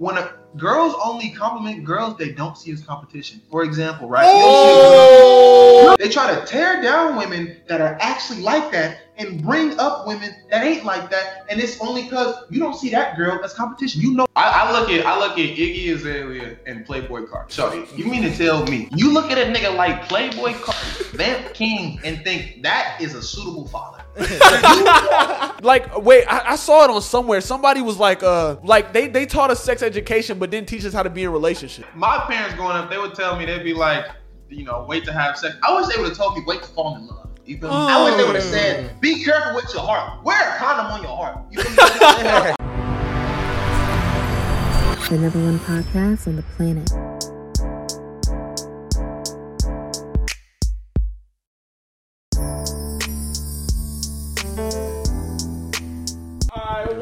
when a, girls only compliment girls they don't see as competition. For example, right? Oh! They try to tear down women that are actually like that and bring up women that ain't like that, and it's only because you don't see that girl as competition. You know, I, I look at I look at Iggy Azalea and Playboi Carti. Shorty, you mean to tell me you look at a nigga like Playboi Carti, Vamp King, and think that is a suitable father? like wait I, I, saw it on somewhere somebody was like uh like they they taught us sex education but didn't teach us how to be in relationship my parents growing up they would tell me they'd be like you know wait to have sex i wish they would have told me wait to fall in love you feel me? Oh. I wish they would have said, "Be careful with your heart. Wear a condom on your heart." You feel me? the number one podcast on the planet.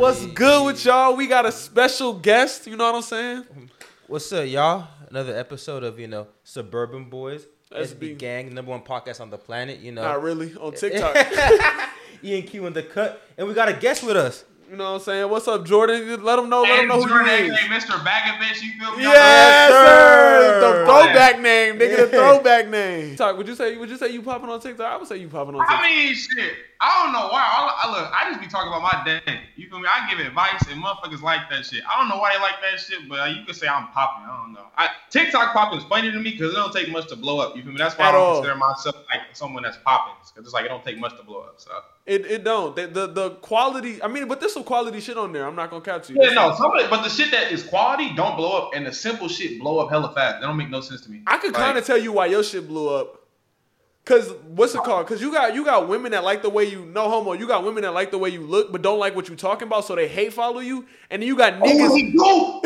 What's good with y'all? We got a special guest. You know what I'm saying? What's up, y'all? Another episode of you know Suburban Boys. SB Gang, number one podcast on the planet. You know, not really on TikTok. E and Q in the cut, and we got a guest with us. You know what I'm saying? What's up, Jordan? Let them know. Let them know who Jordan, you is. Mr. Bagovich, you feel me? Yes, sir. The throwback name, nigga. The throwback name. Talk. Would you say? Would you say you popping on TikTok? I would say you popping on. TikTok. I mean, shit. I don't know why. I, I look. I just be talking about my day. You feel me? I give advice, and motherfuckers like that shit. I don't know why they like that shit, but uh, you could say I'm popping. I don't know. I, TikTok popping is funny to me because it don't take much to blow up. You feel me? That's why At I don't all. consider myself like someone that's popping because it's like it don't take much to blow up. So. It, it don't. The, the, the quality. I mean, but there's some quality shit on there. I'm not gonna catch you. Yeah, no. Some of it, but the shit that is quality don't blow up, and the simple shit blow up hella fast. That don't make no sense to me. I could like, kind of tell you why your shit blew up. Cause what's it called? Cause you got you got women that like the way you no homo. You got women that like the way you look, but don't like what you talking about, so they hate follow you. And then you got oh, niggas. Oh,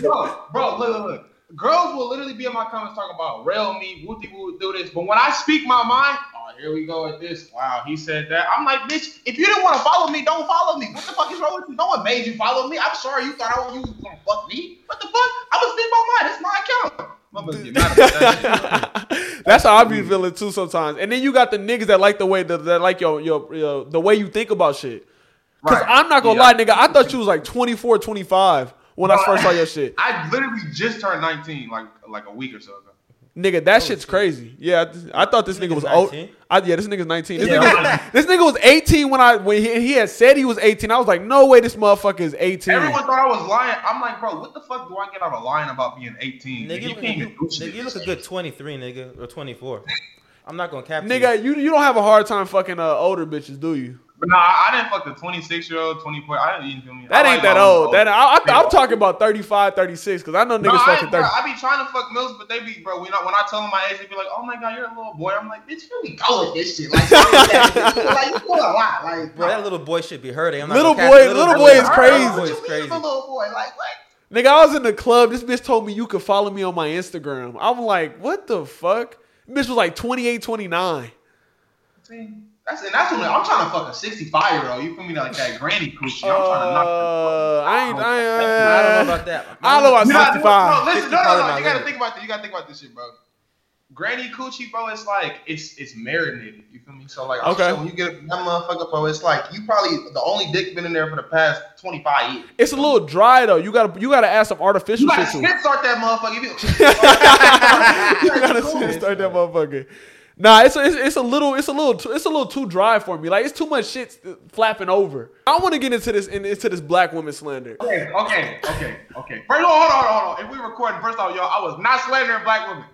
bro, bro, look, look, look girls will literally be in my comments talking about rail me, wooty woo, do this. But when I speak my mind, oh, here we go with this. Wow, he said that. I'm like, bitch, if you didn't want to follow me, don't follow me. What the fuck is wrong with you? No one made you follow me. I'm sorry you thought I was, you was gonna fuck me. What the fuck? I was speak my mind. It's my account. That's how I be feeling too sometimes. And then you got the niggas that like the way that, that like your, your, your the way you think about shit. Cause right. I'm not gonna yeah. lie, nigga. I thought you was like 24, 25 when I first saw your shit. I literally just turned 19 like like a week or so ago. Nigga, that oh, shit's shit. crazy. Yeah, I, I thought this, this nigga was old. I, yeah, this nigga's 19. This, yeah. nigga, this nigga was 18 when I when he, he, had said he was 18. I was like, no way, this motherfucker is 18. Everyone thought I was lying. I'm like, bro, what the fuck do I get out of lying about being 18? Nigga, you, can't even nigga, you look a good 23, nigga, or 24. I'm not gonna cap. Nigga, you you don't have a hard time fucking uh, older bitches, do you? But nah, I didn't fuck the 26 year old, 24. I didn't even feel me. That I ain't like that old. That I, I, am talking about 35, 36 because I know niggas fucking 30. Bro, I be trying to fuck mills, but they be bro. When I, when I tell them my age, they be like, "Oh my god, you're a little boy." I'm like, "Bitch, here we go with this shit." Like, like you doing a lot. Like, bro, that little boy should be hurting. I'm not little boy, little, little boy, boy is crazy. Little boy is crazy. Little boy, like what? Nigga, I was in the club. This bitch told me you could follow me on my Instagram. I'm like, what the fuck? Bitch was like 28, 29. That's and that's when I'm trying to fuck a 65 year old. You feel me like that granny coochie? I'm trying to knock. Uh, I ain't. I, ain't, I don't know about that. I don't know about 65. No, listen, no, no, no. You gotta think about this. You gotta think about this shit, bro. Granny coochie, bro, it's like it's it's marinated. You feel me? So like, okay, so when you get that motherfucker, bro, it's like you probably the only dick been in there for the past twenty five years. It's a little dry though. You gotta you gotta add some artificial you shit to it. Start that motherfucker. you gotta start that motherfucker. Nah, it's a, it's, it's a little it's a little too, it's a little too dry for me. Like it's too much shit flapping over. I want to get into this into this black woman slander. Okay, okay, okay, okay. First, hold on, hold on, hold on. If we recording, first off, y'all, I was not slandering black women.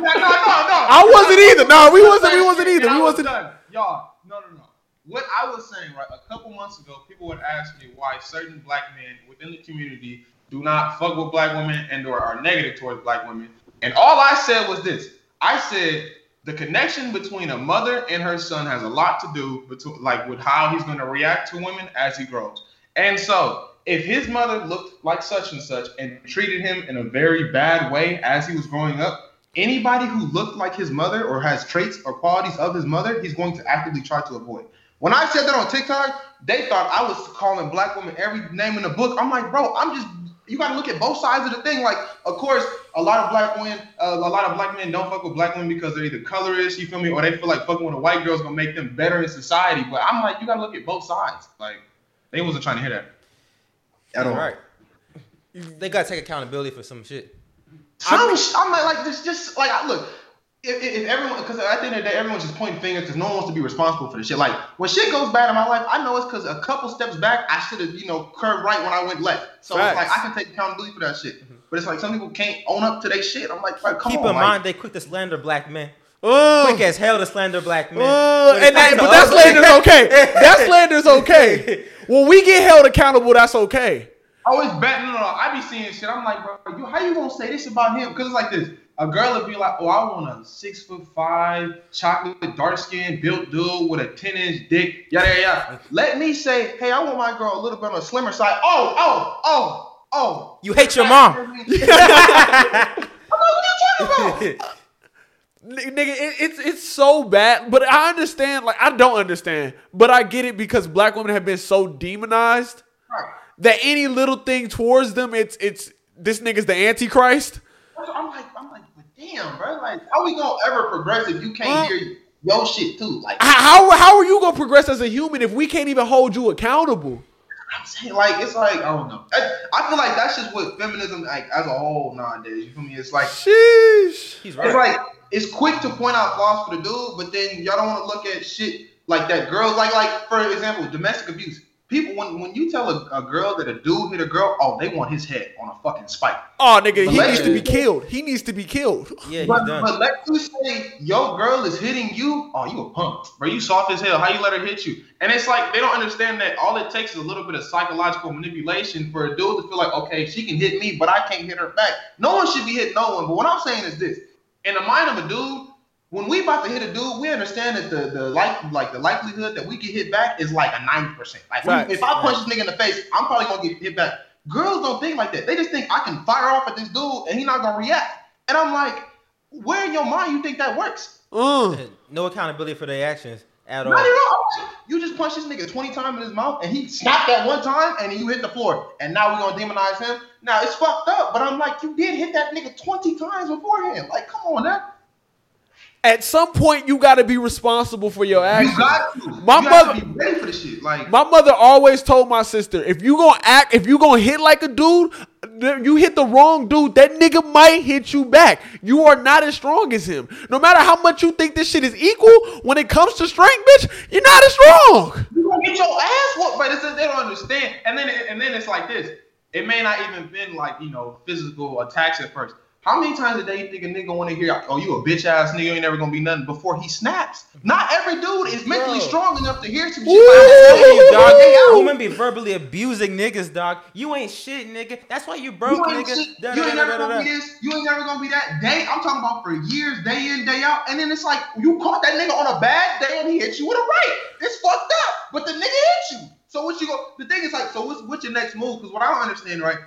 no, no, no. I wasn't either. No, we wasn't. We wasn't either. We wasn't. Either. Y'all, no, no, no. What I was saying, right? A couple months ago, people would ask me why certain black men within the community do not fuck with black women and or are negative towards black women. And all I said was this I said the connection between a mother and her son has a lot to do between like with how he's going to react to women as he grows. And so, if his mother looked like such and such and treated him in a very bad way as he was growing up, anybody who looked like his mother or has traits or qualities of his mother, he's going to actively try to avoid. When I said that on TikTok, they thought I was calling black women every name in the book. I'm like, bro, I'm just you got to look at both sides of the thing. Like, of course, a lot of black women, uh, a lot of black men don't fuck with black women because they're either colorist, you feel me, or they feel like fucking with a white girl is gonna make them better in society. But I'm like, you gotta look at both sides. Like, They wasn't trying to hear that. At all. Right. They gotta take accountability for some shit. Some I'm, I'm like, like this, just like look. If, if everyone, because at the end of the day, everyone's just pointing fingers because no one wants to be responsible for the shit. Like when shit goes bad in my life, I know it's because a couple steps back, I should have, you know, curved right when I went left. So Facts. it's like I can take accountability for that shit. Mm-hmm. But it's like some people can't own up to their shit. I'm like, like come keep on, in like, mind they quick to slander black men. Quick as hell to slander black men. and that, but that slander's okay. that slander's okay. When we get held accountable, that's okay. I always bet. No, no, no. I be seeing shit. I'm like, bro, you, how you gonna say this about him? Because it's like this. A girl would be like, oh, I want a six foot five, chocolate, dark skin, built dude with a 10 inch dick, yada, yada, yada. Let me say, hey, I want my girl a little bit on the slimmer side. Oh, oh, oh, oh. You hate your mom. I'm like, what are you talking about? nigga, it, it's it's so bad. But I understand. Like I don't understand, but I get it because black women have been so demonized Right. that any little thing towards them, it's it's this nigga's the antichrist. I'm like, I'm like, but damn, bro. Like, how we gonna ever progress if you can't hear your shit too? Like, How how are you gonna progress as a human if we can't even hold you accountable? I'm saying, like, it's like, I don't know. I, I feel like that's just what feminism, like, as a whole nowadays. You feel me? It's like, Sheesh. He's right. it's like, it's quick to point out flaws for the dude, but then y'all don't want to look at shit like that. Girls, like, like for example, domestic abuse. People, when, when you tell a, a girl that a dude hit a girl, oh, they want his head on a fucking spike. Oh, nigga, he needs to be killed. He needs to be killed. Yeah, But, but let's just say your girl is hitting you. Oh, you a punk, bro. You soft as hell. How you let her hit you? And it's like they don't understand that all it takes is a little bit of psychological manipulation for a dude to feel like, okay, she can hit me, but I can't hit her back. No one should be hitting no one. But what I'm saying is this: in the mind of a dude, when we about to hit a dude, we understand that the the like like the likelihood that we get hit back is like a ninety percent. Like when- Facts. if I punch this nigga in the face, I'm probably gonna get hit back. Girls don't think like that. They just think I can fire off at this dude and he not gonna react. And I'm like, where in your mind you think that works? Uh. no accountability for their actions at all. Not at all. You just punch this nigga 20 times in his mouth and he snapped that one time and then you hit the floor. And now we're gonna demonize him. Now it's fucked up, but I'm like, you did hit that nigga 20 times beforehand. Like, come on now. At some point, you got to be responsible for your actions. You got to. My you mother- be ready for shit. Like, My mother always told my sister, if you gonna act, if you gonna hit like a dude, you hit the wrong dude, that nigga might hit you back. You are not as strong as him. No matter how much you think this shit is equal, when it comes to strength, bitch, you're not as strong. you gonna get your ass whooped, but it's just, they don't understand. And then and then it's like this. It may not even been like you know physical attacks at first. How many times a day you think a nigga want to hear, oh, you a bitch ass nigga, you ain't never gonna be nothing before he snaps? Not every dude is mentally Bro. strong enough to hear some shit Ooh. like that. dog. Day out. Women be verbally abusing niggas, dog. You ain't shit, nigga. That's why you broke, You ain't, nigga. shit. Da, you da, ain't da, never da, da, gonna be this. You ain't never gonna be that. Day. I'm talking about for years, day in, day out. And then it's like you caught that nigga on a bad day and he hit you with a right. It's fucked up. But the nigga hit you. So what you go? The thing is like, so what's what's your next move? Because what I don't understand, right?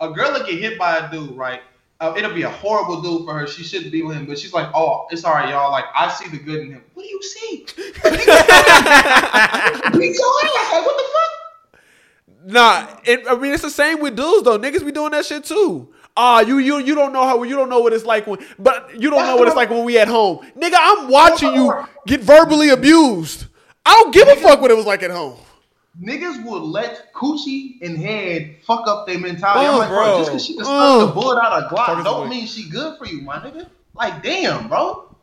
A girl that get hit by a dude, right? Uh, it'll be a horrible dude for her. She shouldn't be with him, but she's like, "Oh, it's all right, y'all. Like, I see the good in him. What do you see? Beat your ass. Like, what the fuck? Nah, it, I mean it's the same with dudes though. Niggas be doing that shit too. Ah, you you you don't know how you don't know what it's like when, but you don't know what it's like when we at home, nigga. I'm watching you get verbally abused. I don't give a fuck what it was like at home. Niggas will let coochie and head fuck up their mentality. Oh, I'm like, bro, bro. just because she can Oh. the bullet out of Fuck Glock is don't mean she good for you, my nigga. Like, damn, bro.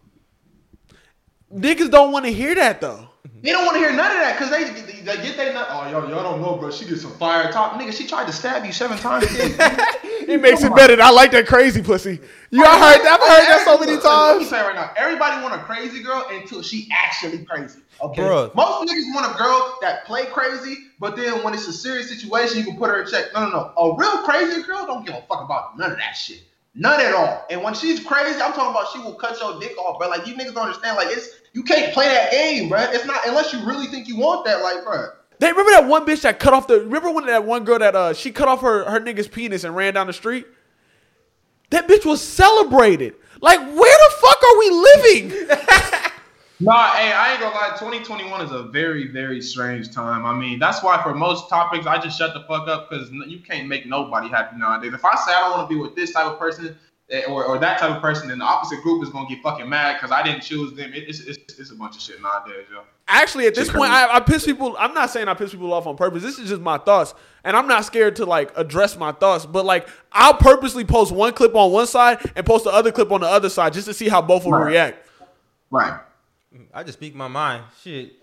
Niggas don't want to hear that though. They don't want to hear none of that because they, they, they get they nut. Oh, y'all, y'all don't know, bro. She gets some fire top. Nigga, she tried to stab you seven times. It makes it better. I like that crazy pussy. You oh, I heard that. I've heard that so many Look, Let me times. say right now. Everybody want a crazy girl until she actually crazy. Okay. Bruh. Most niggas want a girl that play crazy, but then when it's a serious situation, you can put her in check. No, no, no. A real crazy girl don't give a fuck about none of that shit. None at all. And when she's crazy, I'm talking about she will cut your dick off, bro. Like you niggas don't understand. Like it's you can't play that game, bro. It's not unless you really think you want that, like, bro. They remember that one bitch that cut off the. Remember when that one girl that uh she cut off her her nigga's penis and ran down the street. That bitch was celebrated. Like where the fuck are we living? Nah, hey, I ain't gonna lie. 2021 is a very, very strange time. I mean, that's why for most topics, I just shut the fuck up because you can't make nobody happy nowadays. If I say I don't want to be with this type of person, Eh, or, or that type of person, then the opposite group is gonna get fucking mad because I didn't choose them. It, it's, it's it's a bunch of shit nowadays, yo. Actually, at this point, I, I piss people. I'm not saying I piss people off on purpose. This is just my thoughts, and I'm not scared to like address my thoughts. But like, I'll purposely post one clip on one side and post the other clip on the other side just to see how both will Right. react. Right. I just speak my mind. Shit,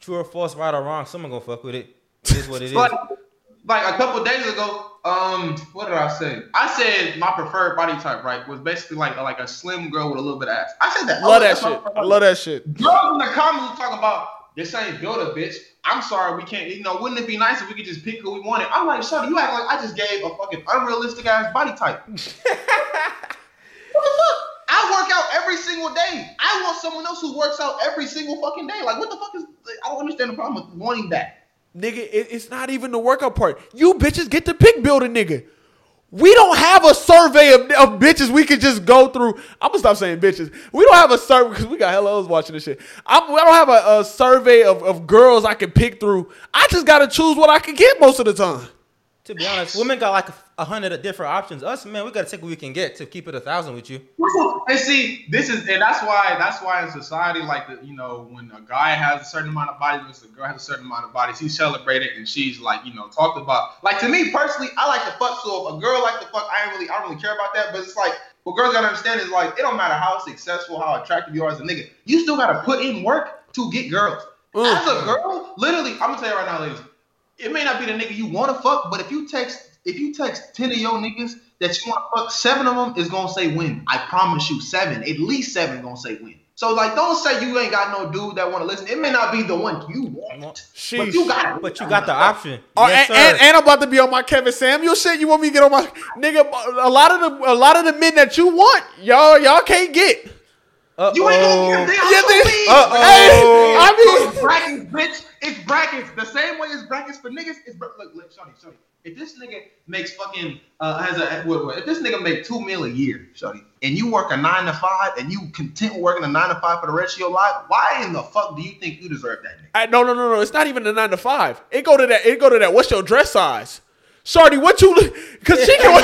true or false, right or wrong, someone gonna fuck with it. It is what it is. Like, a couple days ago, um, what did I say? I said my preferred body type, right, was basically like like a slim girl with a little bit of ass. I said that. Love that shit. I love that shit. Girls in the comments talking about this ain't build a bitch. I'm sorry, we can't. You know, wouldn't it be nice if we could just pick who we wanted? I'm like, Shuddy, you act like I just gave a fucking unrealistic ass body type. what the fuck? I work out every single day. I want someone else who works out every single fucking day. Like, what the fuck is? I don't understand the problem with wanting that. Nigga, it, it's not even the workout part. You bitches get to pick build a nigga. We don't have a survey of, of bitches we could just go through. I'm gonna stop saying bitches. We don't have a survey because we got hellos watching this shit. I'm, I don't have a, a survey of, of girls I can pick through. I just gotta choose what I can get most of the time. To be honest, women got like a, hundred different options. Us, man, we gotta take what we can get to keep it a thousand with you. And see, this is, and that's why, that's why in society, like the, you know, when a guy has a certain amount of body, when a girl has a certain amount of bodies, he's celebrated and she's like, you know, talked about. Like to me personally, I like to fuck. So if a girl like to fuck, I ain't really, I don't really care about that. But it's like, what girls gotta understand is like, it don't matter how successful, how attractive you are as a nigga, you still gotta put in work to get girls. Mm. As a girl, literally, I'm gonna tell you right now, ladies, it may not be the nigga you want to fuck, but if you text if you text ten of your niggas that you want to fuck, seven of them is gonna say win. I promise you, seven, at least seven gonna say win. So like, don't say you ain't got no dude that want to listen. It may not be the one you want, but you got it. But you got the option. Oh, yes, and, sir. and, and I'm about to be on my Kevin Samuel shit. You want me to get on my nigga? A lot of the a lot of the men that you want, y'all y'all can't get. You ain't gonna get they Yeah, also they- Uh-oh. Hey, I mean- brackets, bitch. Brackets. The same way as brackets for niggas. It's look, look. If this nigga makes fucking uh has a what, if this nigga make two mil a year, shorty, and you work a nine to five and you content working a nine to five for the rest of your life, why in the fuck do you think you deserve that nigga? I, no, no, no, no. It's not even the nine to five. It go to that. It go to that. What's your dress size? Shorty, what you? Cause she can.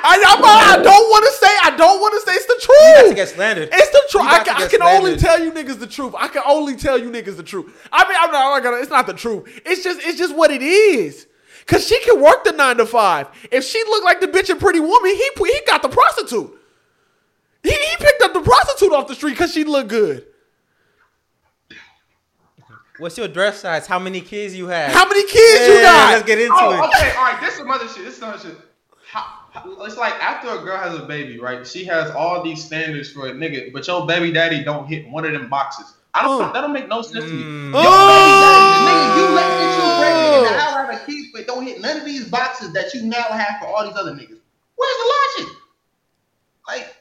I, I'm, I don't want to say. I don't want to say it's the truth. You got to get slandered. It's the truth. I I can only tell you niggas the truth. I can only tell you niggas the truth. I mean, I'm not, I'm not gonna. It's not the truth. It's just, it's just what it is. Cause she can work the nine to five. If she looked like the bitch in Pretty Woman, he he got the prostitute. He, he picked up the prostitute off the street because she looked good. What's your dress size? How many kids you have? How many kids you Yeah, got? Let's get into Oh, it. okay, all right. This is some other shit. This is some other shit. How, how- it's like after a girl has a baby, right? She has all these standards for a nigga, but your baby daddy don't hit one of them boxes. I don't. Oh. That don't make no sense to me. Mm. Your baby daddy, the nigga you let get you pregnant and the hell out of kids, but don't hit none of these boxes that you now have for all these other niggas. Where's the logic? Like,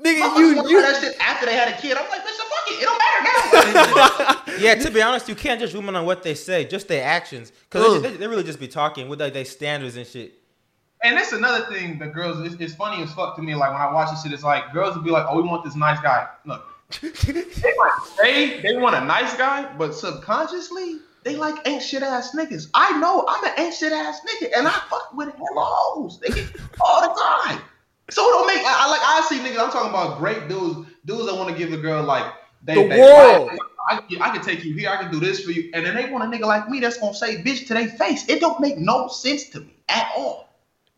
Nigga, you wanna you that shit after they had a kid. I'm like, bitch, so fuck it. It don't matter now. Yeah, to be honest, you can't judge women on what they say, just their actions, because they, they really just be talking with like their standards and shit. And that's another thing that girls, it's, it's funny as fuck to me. Like when I watch this shit, it's like girls will be like, oh, we want this nice guy. Look, they, like, they, they want a nice guy, but subconsciously, they like ain't shit ass niggas. I know I'm an ain't shit ass nigga, and I fuck with hellos, nigga, all the time. So it don't make, I, I like, I see niggas, I'm talking about great dudes, dudes that want to give a girl like, they, The they- world. I, I can take you here, I can do this for you, and then they want a nigga like me that's gonna say bitch to their face. It don't make no sense to me at all.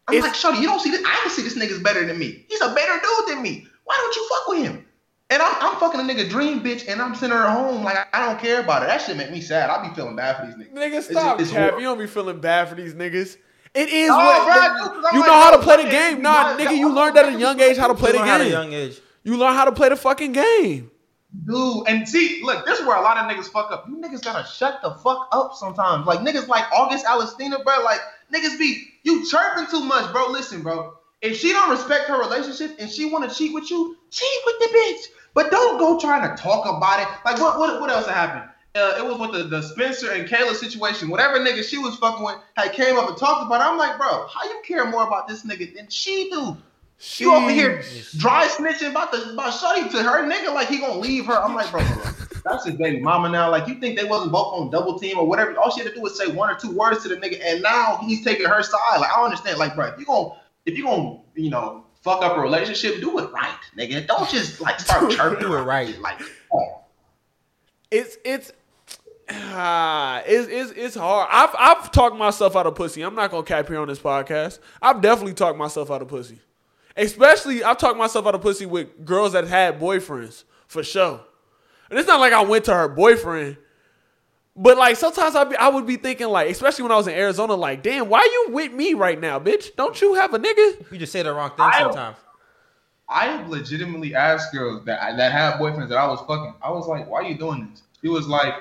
I'm It's- like, Shorty, you don't see this. I can see this nigga's better than me. He's a better dude than me. Why don't you fuck with him? And I'm, I'm fucking a nigga dream bitch, and I'm sending her home like I, I don't care about it. That shit make me sad. I be feeling bad for these niggas. Nigga, stop, it's Cap. horrible. You don't be feeling bad for these niggas. It is No, what bro, I do, 'cause I'm you like, know how to play the game. Nah, nigga, you learned at a young age how to play the learn at a game. young age. You learn how to play the fucking game. Dude, and see, look, this is where a lot of niggas fuck up. You niggas gotta shut the fuck up sometimes. Like niggas like August Alsina, bro. Like niggas be you chirping too much, bro. Listen, bro. If she don't respect her relationship and she wanna cheat with you, cheat with the bitch. But don't go trying to talk about it. Like what what what else happened? Uh, it was with the, the Spencer and Kayla situation. Whatever nigga she was fucking with had came up and talked about it. I'm like, bro, how you care more about this nigga than she do? You over here dry snitching about the about Shorty to her nigga like he gonna leave her. I'm like, bro, bro, that's his baby mama now. Like you think they wasn't both on double team or whatever? All she had to do was say one or two words to the nigga, and now he's taking her side. Like I understand. Like, bro, if you gonna if you gonna you know fuck up a relationship, do it right, nigga. Don't just like start chirping. Do it right. Like, oh. It's it's ah, it's, it's it's hard. I've I've talked myself out of pussy. I'm not gonna cap here on this podcast. I've definitely talked myself out of pussy. Especially I've talked myself out of pussy with girls that had boyfriends for sure. And it's not like I went to her boyfriend. But like sometimes I be, I would be thinking like, especially when I was in Arizona, like, damn, why you with me right now, bitch? Don't you have a nigga? You just say the wrong thing I- sometimes. I have legitimately asked girls that that have boyfriends that I was fucking. I was like, "Why are you doing this?" She was like,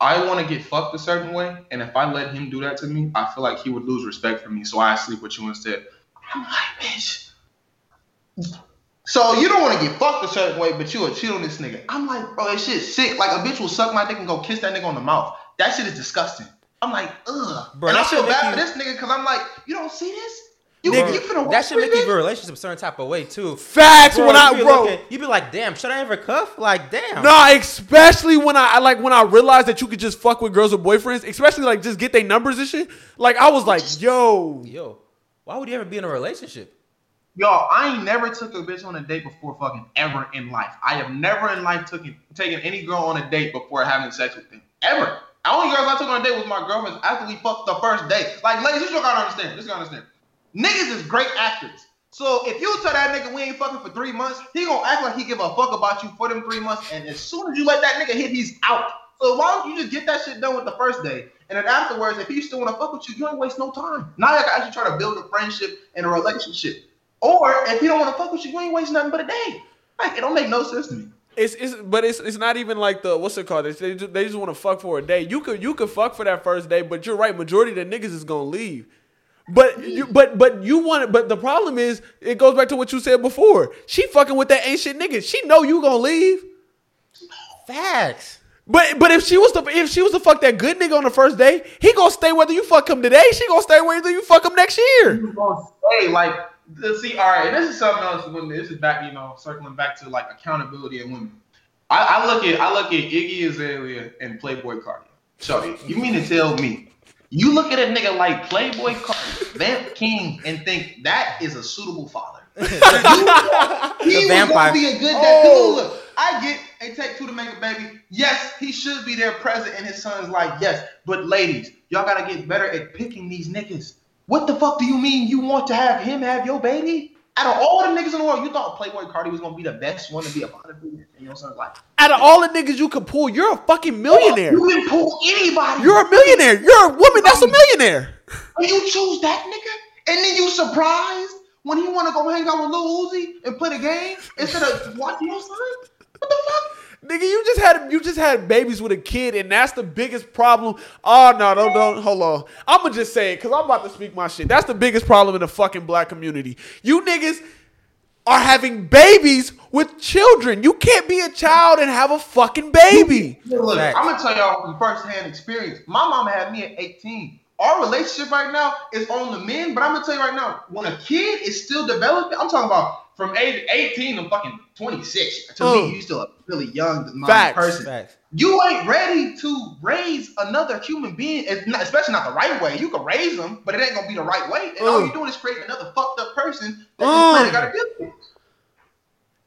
"I want to get fucked a certain way, and if I let him do that to me, I feel like he would lose respect for me, so I sleep with you instead." I'm like, bitch. So you don't want to get fucked a certain way, but you will cheat on this nigga. I'm like, bro, that shit's sick. Like a bitch will suck my dick and go kiss that nigga on the mouth. That shit is disgusting. I'm like, ugh. Bro, and I feel bad you- for this nigga because I'm like, you don't see this? You, Nigga, you finna that should with make you me? view relationship a certain type of way too. Facts Bro, when you I be bro. looking- you be like, damn, should I ever cuff? Like, damn. Nah, especially when I, I like when I realized that you could just fuck with girls with boyfriends, especially like just get their numbers and shit. Like I was like, yo, Yo, why would you ever be in a relationship? Y'all, I ain't never took a bitch on a date before fucking ever in life. I have never in life taken taken any girl on a date before having sex with them. Ever. The only girls I took on a date was my girlfriends after we fucked the first date. Like, ladies, this you gotta understand. This you gotta understand. Niggas is great actors. So if you tell that nigga we ain't fucking for three months, he gonna act like he give a fuck about you for them three months. And as soon as you let that nigga hit, he's out. So why don't you just get that shit done with the first day? And then afterwards, if he still wanna fuck with you, you ain't waste no time. Now I can actually try to build a friendship and a relationship. Or if he don't want to fuck with you, you ain't waste nothing but a day. Like it don't make no sense to me. it's it's but it's it's not even like the what's it called? It's, they just, they just want to fuck for a day. You could you could fuck for that first day, but you're right. Majority of the niggas is gonna leave. But you but but you want it. But the problem is, it goes back to what you said before. She fucking with that ancient nigga. She know you gonna leave. Facts. But but if she was to if she was to fuck that good nigga on the first day, he gonna stay whether you fuck him today. She gonna stay whether you fuck him next year. You gonna say like, see, all right, and this is something else. When this is back, you know, circling back to like accountability in women. I, I look at I look at Iggy Azalea and Playboi Carti. Shorty, you mean to tell me you look at a nigga like Playboi Carti, Vamp King, and think that is a suitable father? he was vampire. gonna be a good dad. 'Cause oh. Look, I get it take two to make a baby. Yes, he should be there present in his son's life. Yes, but ladies, y'all gotta get better at picking these niggas. What the fuck do you mean you want to have him have your baby? Out of all the niggas in the world, you thought Playboi Carti was gonna be the best one to be a father figure in your son's life. Out of all the niggas you could pull, you're a fucking millionaire. You can pull anybody. You're a millionaire. You're a woman that's a millionaire. And you choose that nigga, and then you surprised when he want to go hang out with Lil Uzi and play the game instead of watching your son. What the fuck? Nigga, you just had you just had babies with a kid, and that's the biggest problem. Ah, oh no, don't don't hold on. I'ma just say it because I'm about to speak my shit. That's the biggest problem in the fucking black community. You niggas are having babies with children. You can't be a child and have a fucking baby. Look, Facts. I'm gonna tell y'all from firsthand experience. My mom had me at 18. Our relationship right now is on the men, but I'm gonna tell you right now, when a kid is still developing, I'm talking about from age 18 to fucking 26. To Mm. me, you still a really young mind Facts. person. Facts. You ain't ready to raise another human being, not, especially not the right way. You can raise them, but it ain't gonna be the right way. And all Mm. you're doing is creating another fucked up person that this planet gotta deal with.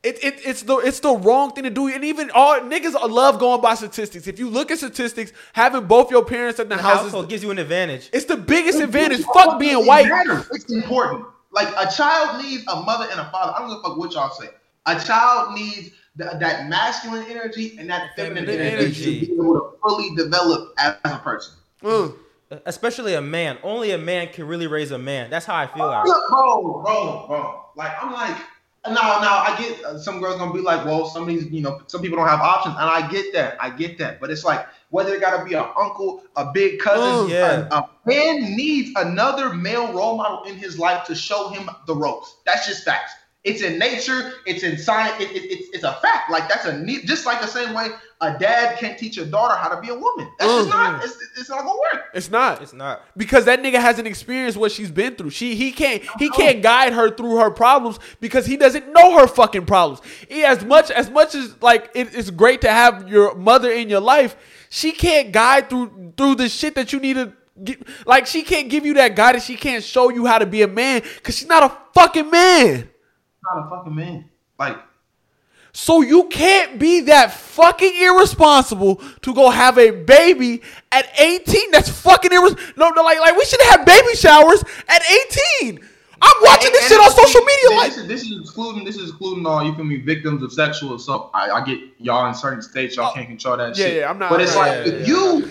It, it, it's the it's the wrong thing to do. And even all niggas love going by statistics. If you look at statistics, having both your parents in the, The house household gives you an advantage. it's the biggest advantage. Fuck being white. matters. It's important. Like a child needs a mother and a father. I don't give a fuck what y'all say. A child needs th- that masculine energy and that feminine, Feminine energy, energy. to be able to fully develop as a person. Mm. Especially a man. Only a man can really raise a man. That's how I feel. Aaron. Look, bro, bro, bro. Like I'm like, now, now I get uh, some girls gonna be like, well, some of these, you know, some people don't have options, and I get that, I get that. But it's like whether it gotta be an uncle, a big cousin, Mm, yeah. a, a man needs another male role model in his life to show him the ropes. That's just facts. It's in nature. It's in science. It, it, it's, it's a fact. Like that's a need. Just like the same way a dad can't teach a daughter how to be a woman. That's just Mm. not. It's, it's not gonna work. It's not. It's not. because that nigga hasn't experienced what she's been through. She he can't he can't guide her through her problems because he doesn't know her fucking problems. He, as much as much as like it- it's great to have your mother in your life, she can't guide through through the shit that you need to get. Like she can't give you that guidance. She can't show you how to be a man because she's not a fucking man. not a fucking man. Like, So you can't be that fucking irresponsible to go have a baby at 18. That's fucking irresponsible. No, no, like, like we should have baby showers at 18. I'm watching this And- shit on social media. is- Like, this is, this is excluding this is excluding all you feel me victims of sexual assault. I, I get y'all in certain states y'all oh, can't control that Oh, Yeah, shit. yeah, I'm not- But it's yeah, like yeah, if yeah. you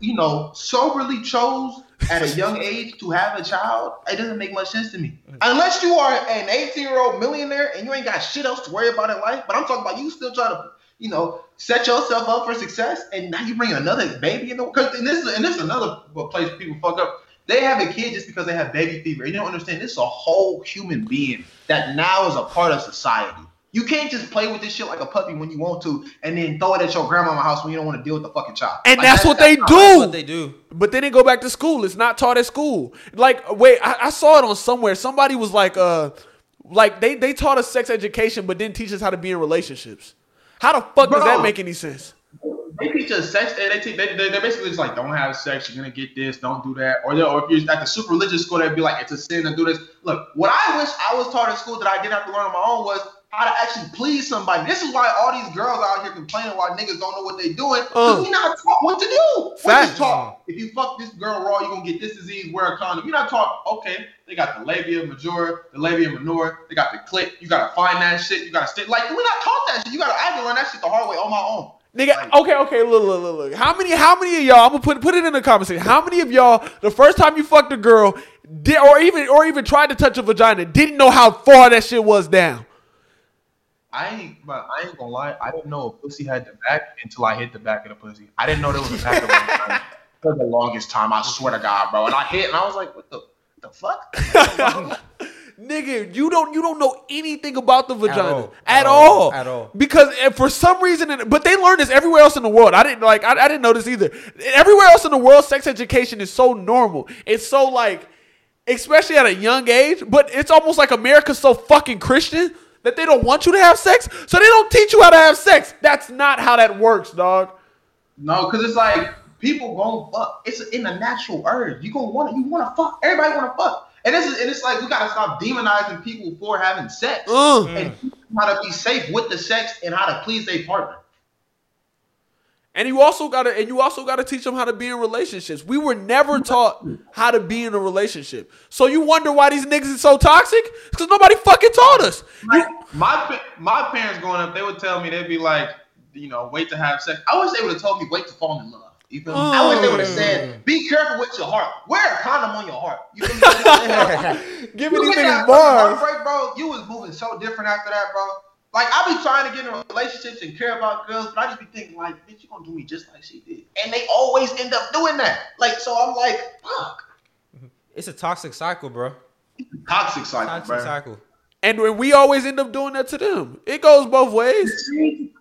you know soberly chose at a young age to have a child, it doesn't make much sense to me. Unless you are an 18 year old millionaire and you ain't got shit else to worry about in life. But I'm talking about you still trying to you know set yourself up for success, and now you bring another baby in the because and this is and this is another place people fuck up. They have a kid just because they have baby fever. You don't understand. This is a whole human being that now is a part of society. You can't just play with this shit like a puppy when you want to, and then throw it at your grandma's house when you don't want to deal with the fucking child. and Like, that's what they do. That's what they do. But then they go back to school. It's not taught at school. Like, wait, I, I saw it on somewhere. Somebody was like, uh, like they they taught us sex education, but didn't teach us how to be in relationships. How the fuck does that make any sense? They teach us sex. They they, teach, they, they they're basically just like, don't have sex. You're gonna get this. Don't do that. Or, or if you're at the super religious school, they'd be like, it's a sin to do this. Look, what I wish I was taught in school that I didn't have to learn on my own was how to actually please somebody. This is why all these girls out here complaining why niggas don't know what they doing. Uh. we not taught what to do. We Facts. just taught if you fuck this girl raw, you're gonna get this disease. Wear a condom. You're not taught. Okay, they got the labia majora, the labia minor. They got the clit. You gotta find that shit. You gotta stay. Like we're not taught that shit. You gotta. I had to learn that shit the hard way on my own. Nigga, okay, okay, look, look, look, look. How many, how many of y'all? I'm gonna put put it in the comment section. How many of y'all, the first time you fucked a girl, did or even or even tried to touch a vagina, didn't know how far that shit was down? I ain't, but I ain't gonna lie. I didn't know a pussy had the back until I hit the back of the pussy. I didn't know there was a back of the for the longest time. I swear to God, bro. And I hit, and I was like, "What the, the fuck?" Nigga, you don't you don't know anything about the vagina all. at, At all. all. At all. Because for some reason, but they learn this everywhere else in the world. I didn't like I, I didn't know this either. Everywhere else in the world, sex education is so normal. It's so like, especially at a young age. But it's almost like America's so fucking Christian that they don't want you to have sex, so they don't teach you how to have sex. That's not how that works, dog. no, because it's like people gonna fuck. It's in the natural urge. You gonna want to. You want to fuck. Everybody want to fuck. And this is, and it's like we gotta stop demonizing people for having sex Uh. and teach them how to be safe with the sex and how to please their partner. And you also gotta and you also gotta teach them how to be in relationships. We were never taught how to be in a relationship. So you wonder why these niggas is so toxic? Because nobody fucking taught us. You- my my parents growing up, they would tell me they'd be like, you know, wait to have sex. I wish they would have told me wait to fall in love. You feel me? I wish they would have said, mm. be careful with your heart. Wear a condom on your heart. You feel me? give me You these niggas bars. heartbreak, bro. You was moving so different after that, bro. Like I be trying to get in relationships and care about girls, but I just be thinking like, bitch, you gonna do me just like she did, and they always end up doing that. Like, so I'm like, fuck, It's a toxic cycle, bro. toxic cycle, Toxic bro. cycle. And when we always end up doing that to them. It goes both ways.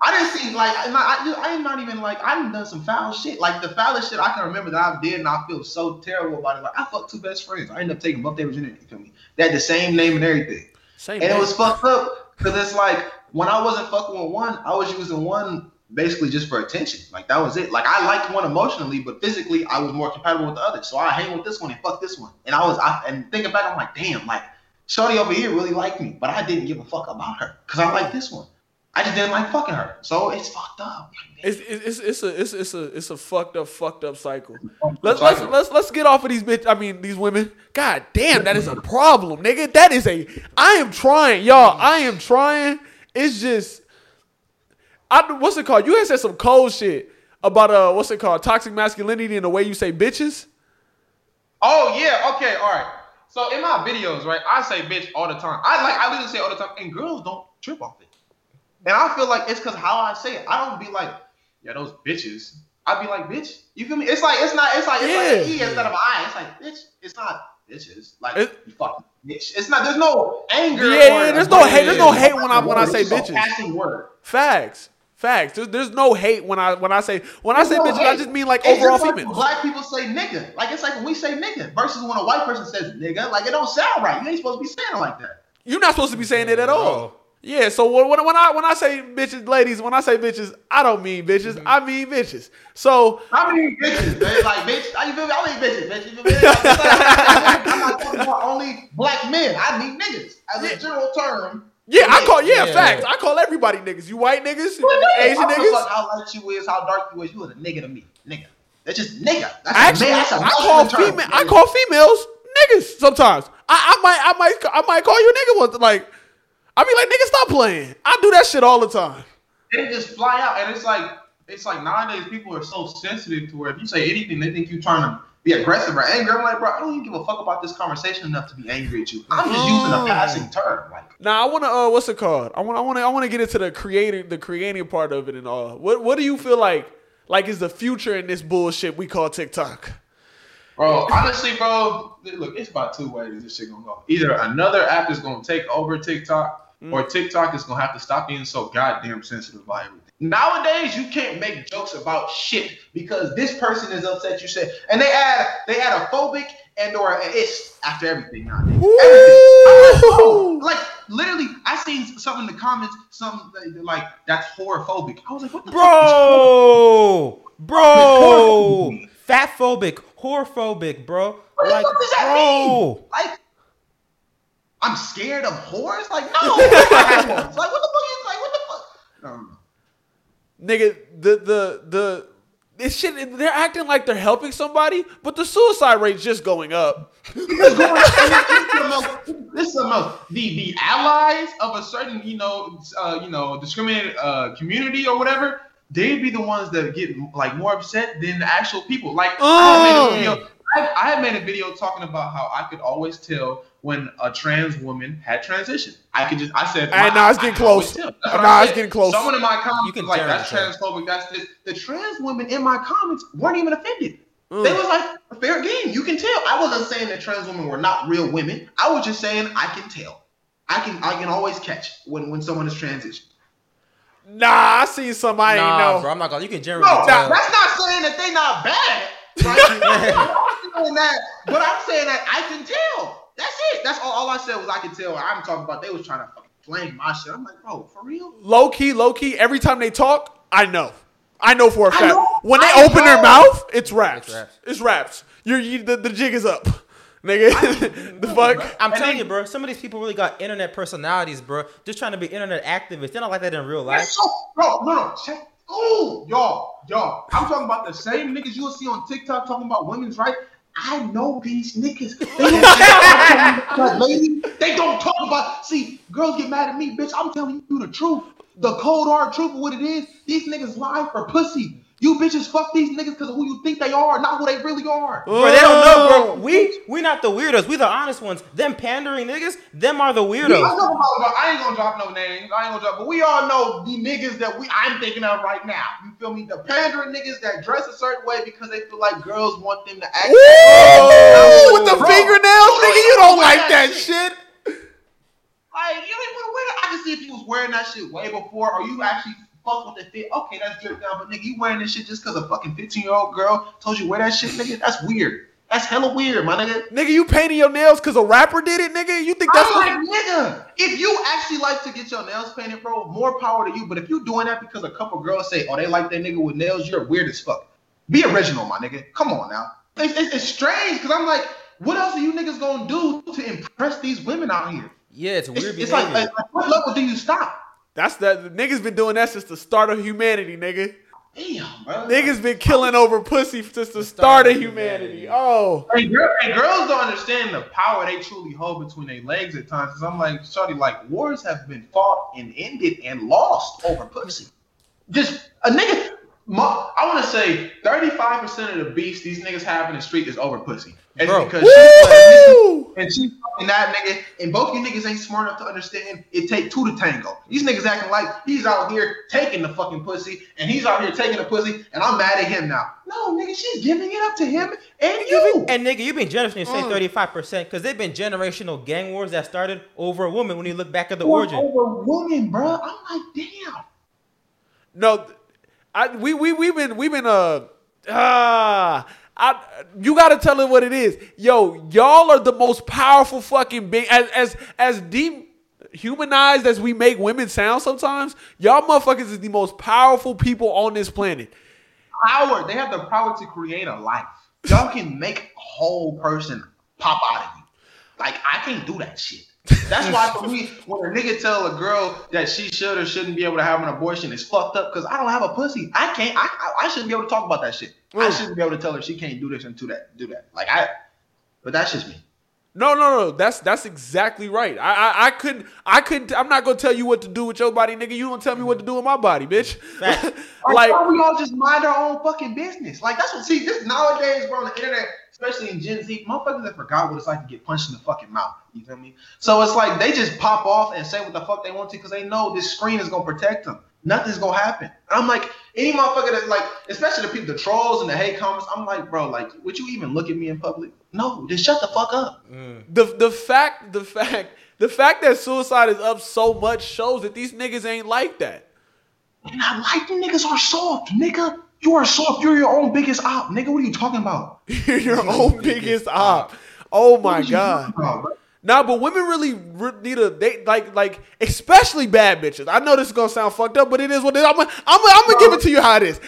I didn't see like I'm I, I am not even like I done done some foul shit. Like the foulest shit I can remember that I did, and I feel so terrible about it. Like I fucked two best friends. I ended up taking both their virginity. You feel me? They had the same name and everything. Same And it was fucked up because it's like when I wasn't fucking with one, I was using one basically just for attention. Like that was it. Like I liked one emotionally, but physically I was more compatible with the other. So I hang with this one and fuck this one. And I was I, and thinking back, I'm like, damn, like Shorty over here really liked me, but I didn't give a fuck about her because I like this one. I just didn't like fucking her. So it's fucked up. It's, it's, it's a it's, it's a it's a fucked up fucked up cycle. Let's let's let's let's get off of these bitch. I mean these women. God damn, that is a problem, nigga. That is a. I am trying, y'all. I am trying. It's just. I what's it called? You had said some cold shit about uh what's it called? Toxic masculinity and the way you say bitches. Oh yeah, okay, all right. So in my videos, right, I say bitch all the time. I like I literally say all the time, and girls don't trip off it. And I feel like it's because how I say it. I don't be like, yeah, those bitches. I'd be like, bitch. You feel me? It's like it's not. It's like it's like an e instead of an i. It's like bitch. It's not bitches. Like It- you fucking bitch. It's not. There's no anger. Yeah, yeah, there's no hate- there's no hate when I- when I it's say just a bitches. Passing word. Facts. Facts. There's, there's no hate when I when I say when I say no bitches. I just mean like It's overall just like females. when Black people say nigga. Like it's like when we say nigga versus when a white person says nigga. Like it don't sound right. You ain't supposed to be saying it like that. You're not supposed to be saying it at all. No. Yeah, so when, when, when I when I say bitches, ladies, when I say bitches, I don't mean bitches. Mm-hmm. I mean bitches. So I mean bitches, man. Like bitch, I, you feel me? I mean bitches, bitch. You feel me? I'm not talking about only black men. I mean niggas as a general term. Yeah, I call yeah, yeah, facts. I call everybody niggas. You white niggas, well, Asian niggas. Fuck how light you is, how dark you is. You was a nigga to me, nigga. That's just nigga. That's Actually, man, that's I call female. I call females niggas sometimes. I, I might, I might, I might call you a nigga once. Like, I be like, nigga, stop playing. I do that shit all the time. They just fly out, and it's like, it's like nowadays people are so sensitive to where if you say anything, they think you're trying to be aggressive or angry. I'm like, bro, I don't even give a fuck about this conversation enough to be angry at you. I'm just using a passing term. Like, now I want to, uh, what's it called? I want, I want to, I want to get into the creating, the creating part of it and all. What, what do you feel like, like is the future in this bullshit we call TikTok? Bro, honestly, bro, look, it's about two ways this shit gonna go. Either another app is gonna take over TikTok, mm. or TikTok is gonna have to stop being so goddamn sensitive about everything. Nowadays, you can't make jokes about shit because this person is upset. You said, and they add they add a phobic and or an it's after everything nowadays. Everything. Like literally, I seen something in the comments, something like that's horrorphobic. I was like, what the bro, bro, fat phobic phobic, bro. What like, does that bro. mean? Like, I'm scared of whores? Like, no. like, what the fuck? Is, like, what the fuck? Um, Nigga, the the the this shit. They're acting like they're helping somebody, but the suicide rate's just going up. it's going up. This is the most. The the allies of a certain you know uh, you know discriminated uh, community or whatever they'd be the ones that get like more upset than the actual people. Like I, made a video, I, I made a video talking about how I could always tell when a trans woman had transitioned. I could just I said, and now it's getting close. Now it's getting close. Someone in my comments like that's transphobic. That's this. The trans women in my comments weren't even offended. Mm. They was like fair game. You can tell. I wasn't saying that trans women were not real women. I was just saying I can tell. I can I can always catch when when someone is transitioned. Nah, I see some I nah, ain't know. Bro, I'm not gonna. You can generally. No, tell. that's not saying that they not bad. I'm saying that, but I'm saying that I can tell. That's it. That's all. All I said was I can tell. I'm talking about they was trying to fucking flame my shit. I'm like, bro, for real? Low key, low key. Every time they talk, I know. I know for a fact. When they I open know. their mouth, it's raps. It's raps. It's raps. You're, you, the, the jig is up. Nigga, the fuck? I'm and telling then, you, bro. Some of these people really got internet personalities, bro. Just trying to be internet activists. They're not like that in real life. So, bro, no, no. Check. Oh, y'all, y'all. I'm talking about the same niggas you'll see on TikTok talking about women's rights. I know these niggas. They don't, lady, they don't talk about. See, girls get mad at me, bitch. I'm telling you the truth, the cold hard truth of what it is. These niggas lie for pussy. You bitches fuck these niggas because of who you think they are, not who they really are. Bro, they don't know, bro. We we not the weirdos. We the honest ones. Them pandering niggas, them are the weirdos. I ain't gonna drop no names. I ain't gonna drop, but we all know the niggas that we I'm thinking of right now. You feel me? The pandering niggas that dress a certain way because they feel like girls want them to act. Ooh, with the bro, fingernails, nigga, you don't like that, that shit. Like you ain't want to wear that. I can see if you was wearing that shit way before, or you actually fuck with the fit. Okay, that's drip down, but nigga, you wearing this shit just because a fucking 15 year old girl told you wear that shit, nigga? That's weird. That's hella weird, my nigga. Nigga, you painting your nails because a rapper did it, nigga? You think that's I'm like, nigga? If you actually like to get your nails painted, bro, more power to you. But if you doing that because a couple girls say, oh, they like that nigga with nails, you're weird as fuck. Be original, my nigga. Come on now. It's, it's, it's strange because I'm like, what else are you niggas gonna do to impress these women out here? Yeah, it's weird. It's, it's like, like, what level do you stop? That's that niggas been doing that since the start of humanity, nigga. Damn, bro. Niggas been killing over pussy since the, the start, of humanity. humanity. Oh. And, girl, and, girls don't understand the power they truly hold between their legs at times. Cause I'm like, Shorty, like wars have been fought and ended and lost over pussy. Just a nigga. I want to say 35% of the beefs these niggas have in the street is over pussy. And Bro. because she's and she's fucking that nigga, and both you niggas ain't smart enough to understand it take two to tango. These niggas acting like he's out here taking the fucking pussy, and he's out here taking the pussy, and I'm mad at him now. No, nigga, she's giving it up to him and you. And nigga, you've been generous when you say mm. 35%, because they've been generational gang wars that started over a woman when you look back at the origin. Over a woman, bro. I'm like, damn. No, I we we we've been we've been uh ah. I, you got to tell it what it is. Yo, y'all are the most powerful fucking being. As as as dehumanized as we make women sound sometimes, y'all motherfuckers is the most powerful people on this planet. Power. They have the power to create a life. Y'all can make a whole person pop out of you. Like I can't do that shit. That's why for me, when a nigga tell a girl that she should or shouldn't be able to have an abortion, it's fucked up because I don't have a pussy. I can't. I, I, I shouldn't be able to talk about that shit. I shouldn't be able to tell her she can't do this and do that. Do that. Like I. But that's just me. No, no, no. That's that's exactly right. I, I, I couldn't, I couldn't. I'm not gonna tell you what to do with your body, nigga. You don't tell me what to do with my body, bitch. like, like, why we all just mind our own fucking business? Like that's what. See, this nowadays, bro, on the internet, especially in Gen Z, motherfuckers that forgot what it's like to get punched in the fucking mouth. You feel me? So it's like they just pop off and say what the fuck they want to because they know this screen is gonna protect them. Nothing's gonna happen. And I'm like, any motherfucker that's like, especially the people, the trolls and the hate comments. I'm like, bro, like, would you even look at me in public? No, just shut the fuck up. Mm. The the fact the fact the fact that suicide is up so much shows that these niggas ain't like that. And I like the niggas are soft, nigga. You are soft. You're your own biggest op, nigga. What are you talking about? You're your own biggest op. Oh my god. Nah, but women really need a they like like especially bad bitches. I know this is gonna sound fucked up, but it is what it is. I'm gonna I'm gonna, I'm gonna give it to you how it is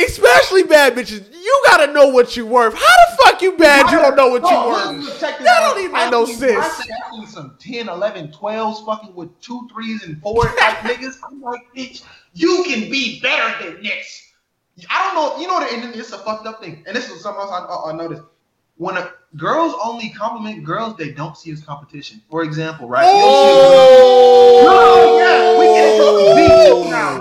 especially bad bitches, you gotta know what you worth. How the fuck you bad? You don't know what you worth. That don't even make no sense. I say I seen some 10, 11, 12s fucking with two threes and four type niggas. I'm like, bitch, you can be better than this. I don't know. You know what? And it's a fucked up thing. And this is something else I, I noticed. When a, girls only compliment girls they don't see as competition. For example, right? Oh, oh yeah, we get into now.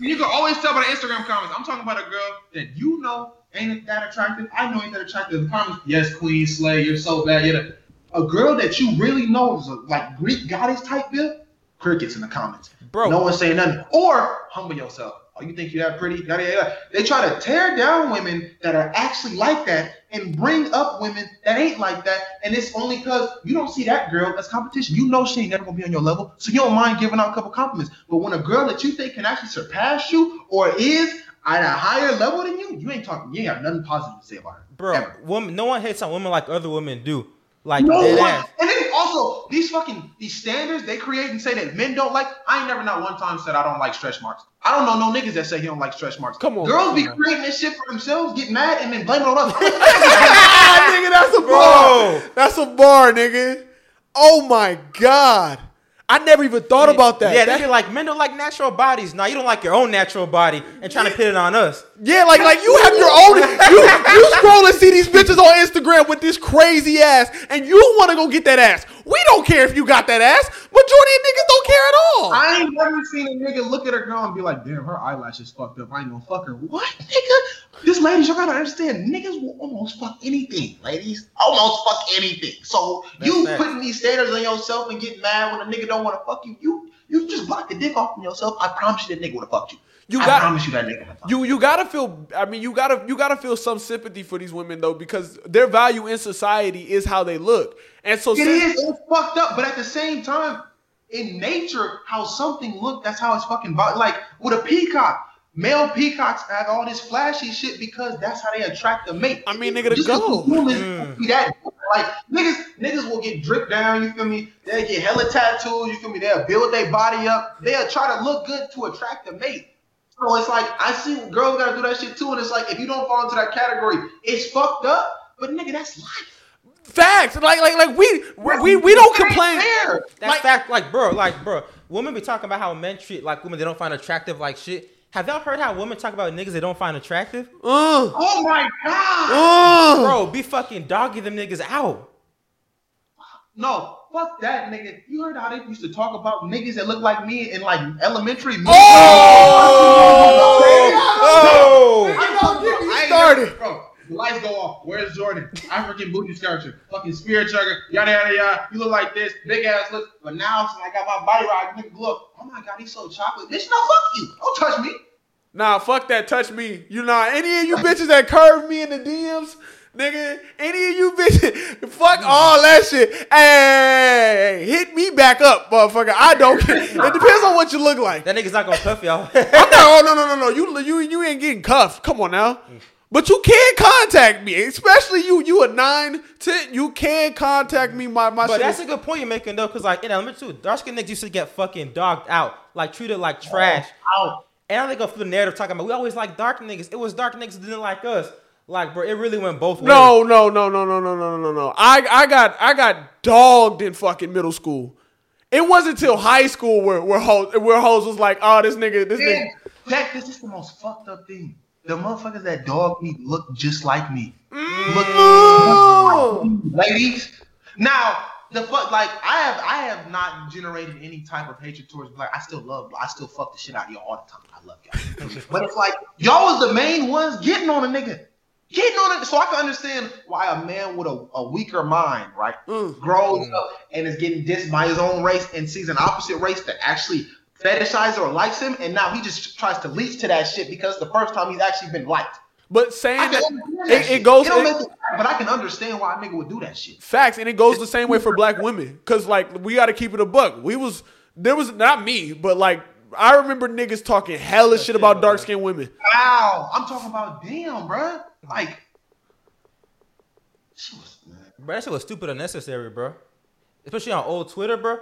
You can always tell by the Instagram comments. I'm talking about a girl that you know ain't that attractive. I know ain't that attractive. The comments, yes, Queen Slay, you're so bad. You're a girl that you really know is a, like Greek goddess type build. Crickets in the comments. Bro, no one's saying nothing. Or humble yourself. Oh, you think you're that pretty? Yada, yada. They try to tear down women that are actually like that and bring up women that ain't like that. And it's only because you don't see that girl as competition. You know she ain't never gonna be on your level, so you don't mind giving out a couple compliments. But when a girl that you think can actually surpass you or is at a higher level than you, you ain't talking. You ain't got nothing positive to say about her. Bro, ever. woman, no one hates on women like other women do. Like no one. And also these fucking these standards they create and say that men don't like. I ain't never not one time said I don't like stretch marks. I don't know no niggas that say he don't like stretch marks. Come on, girls be creating this shit for themselves, get mad, and then blame it on us. nigga, that's a bar. That's a bar, nigga. Oh my god. I never even thought yeah, about that. Yeah, that, they're like men don't like natural bodies. Now you don't like your own natural body and trying to pit it on us. Yeah, like like you have your own. You you scroll and see these bitches on Instagram with this crazy ass, and you want to go get that ass. We don't care if you got that ass. Majority of niggas don't care at all. I ain't never seen a nigga look at a girl and be like, damn, her eyelashes fucked up. I ain't gonna fuck her. What, nigga? This ladies, you gotta understand, niggas will almost fuck anything, ladies. Almost fuck anything. So That's you that. putting these standards on yourself and get mad when a nigga don't want to fuck you, you you just block the dick off from yourself. I promise you that nigga would have fucked you. You I got, promise you that nigga. You you gotta feel. I mean, you gotta you gotta feel some sympathy for these women though, because their value in society is how they look, and so it since, is. It's fucked up, but at the same time, in nature, how something look, that's how it's fucking like with a peacock. Male peacocks have all this flashy shit because that's how they attract the mate. I mean, nigga, to go. Mm. That like niggas, niggas will get dripped down. You feel me? They get hella tattoos. You feel me? They'll build their body up. They'll try to look good to attract a mate. So it's like I see girls gotta do that shit too, and it's like if you don't fall into that category, it's fucked up. But nigga, that's life. Facts. Like like like we we we don't complain. Fair. That's like, fact. Like bro, like bro, women be talking about how men treat like women they don't find attractive like shit. Have y'all heard how women talk about niggas they don't find attractive? Uh, oh my god, uh, bro, be fucking doggy them niggas out. No, fuck that nigga. You heard how they used to talk about niggas that look like me in like elementary. Oh, oh, I know, get me started, bro. The lights go off. Where's Jordan? African booty sculpture. Fucking spirit chugger. Yada yada yada. You look like this. Big ass look. But now since I got my body rock, nigga look. Oh my god, he's so chocolate. Bitch, no fuck you. Don't touch me. Nah, fuck that. Touch me. You know any of you bitches that curve me in the DMs. Nigga, any of you bitches, fuck all that shit. Hey, hit me back up, motherfucker. I don't care. It depends on what you look like. That nigga's not gonna cuff y'all. I'm not, oh, no, no, no, no. You, you, you ain't getting cuffed. Come on now. Mm. But you can contact me, especially you. You a nine, ten. You can contact me. My my. But shit. that's a good point you're making though, because like in elementary, dark skin niggas used to get fucking dogged out, like treated like oh, trash. Out. And I think of the narrative talking about we always like dark niggas. It was dark niggas that didn't like us. Like, bro, it really went both ways. No, no, no, no, no, no, no, no, no. I, I got, I got dogged in fucking middle school. It wasn't until high school where where hoes, where hoes was like, oh, this nigga, this nigga. Man, Jack, this is the most fucked up thing. The motherfuckers that dog me look just like me. Oh. Look, ladies. Now, the fuck, like I have, I have not generated any type of hatred towards black. I still love, I still fuck the shit out of y'all all the time. I love y'all. but it's like y'all was the main ones getting on a nigga, getting on it. So I can understand why a man with a, a weaker mind, right, Mm. grows up and is getting dissed by his own race and sees an opposite race that actually fetishizes or likes him, and now he just tries to leech to that shit because the first time he's actually been liked. But I saying can that, understand it, that it goes, don't it- make it, but I can understand why a nigga would do that shit. facts, and it goes the same way for black women. Cause like we got to keep it a buck. We was there was not me, but like I remember niggas talking hella shit about dark skinned women. Wow, I'm talking about damn, bruh. Like, she was. Man. Bro, that shit was stupid unnecessary, bro. Especially on old Twitter, bro.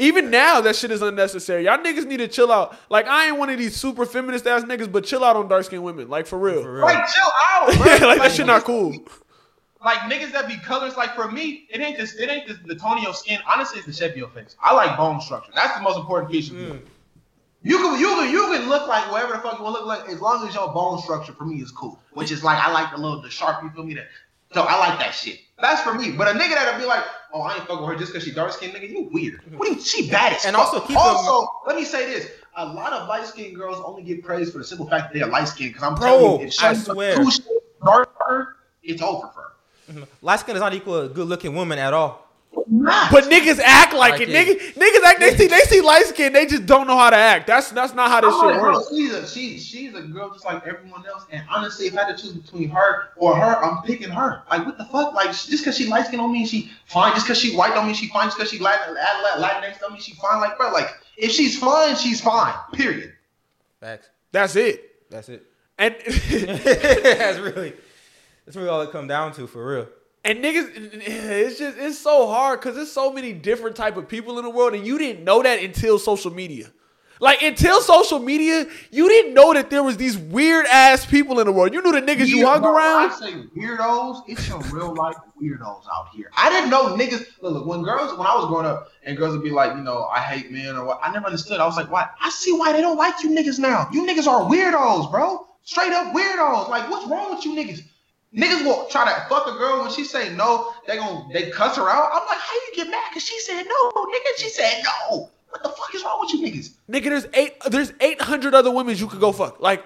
Even now, that shit is unnecessary. Y'all niggas need to chill out. Like I ain't one of these super feminist ass niggas, but chill out on dark skinned women. Like for real. For real. Like, chill out, bruh. like that shit not cool. Like niggas that be colors, like for me, it ain't this, it ain't this the Tonio skin. Honestly, it's the shape of your face. I like bone structure. That's the most important piece of you. Mm. You can you can you can look like whatever the fuck you want to look like as long as your bone structure for me is cool. Which is like I like the little the sharp. You feel me? That so I like that shit. That's for me. But a nigga that'll be like, oh, I ain't fucking with her just because she dark skinned nigga. You weird. What do you? She bad as And fuck. also keep also let me say this. A lot of light skinned girls only get praised for the simple fact that they're light skinned. Because I'm Bro, telling you, if she's shades darker, it's over for her. Mm-hmm. Light skin is not equal to good looking woman at all. Nah. But niggas act like, Like it. it. Niggas, niggas act. They see, they see light skin. They just don't know how to act. That's that's not how this I'm shit works. she's a she, she's a girl just like everyone else. And honestly, if I had to choose between her or her, I'm picking her. Like what the fuck? Like just because she light skin on me, she fine. Just because she white on me, she fine. Just because she Latin, Latin, Latinx on me, she fine. Like bro, like if she's fine, she's fine. Period. Facts. That's it. That's it. And that's really that's really all it come down to for real. And niggas, it's just it's so hard because there's so many different type of people in the world, and you didn't know that until social media. Like until social media, you didn't know that there was these weird ass people in the world. You knew the niggas you Yeah, hung bro, around. I say weirdos. It's your real life weirdos out here. I didn't know niggas. Look, look, when girls, when I was growing up, and girls would be like, you know, I hate men or what. I never understood. I was like, why? I see why they don't like you niggas now. You niggas are weirdos, bro. Straight up weirdos. Like, what's wrong with you niggas? Niggas will try to fuck a girl when she say no. They gon' they cuss her out. I'm like, how you get mad? Cause she said no, nigga. She said no. What the fuck is wrong with you niggas? Nigga, there's eight. There's eight hundred other women you could go fuck. Like,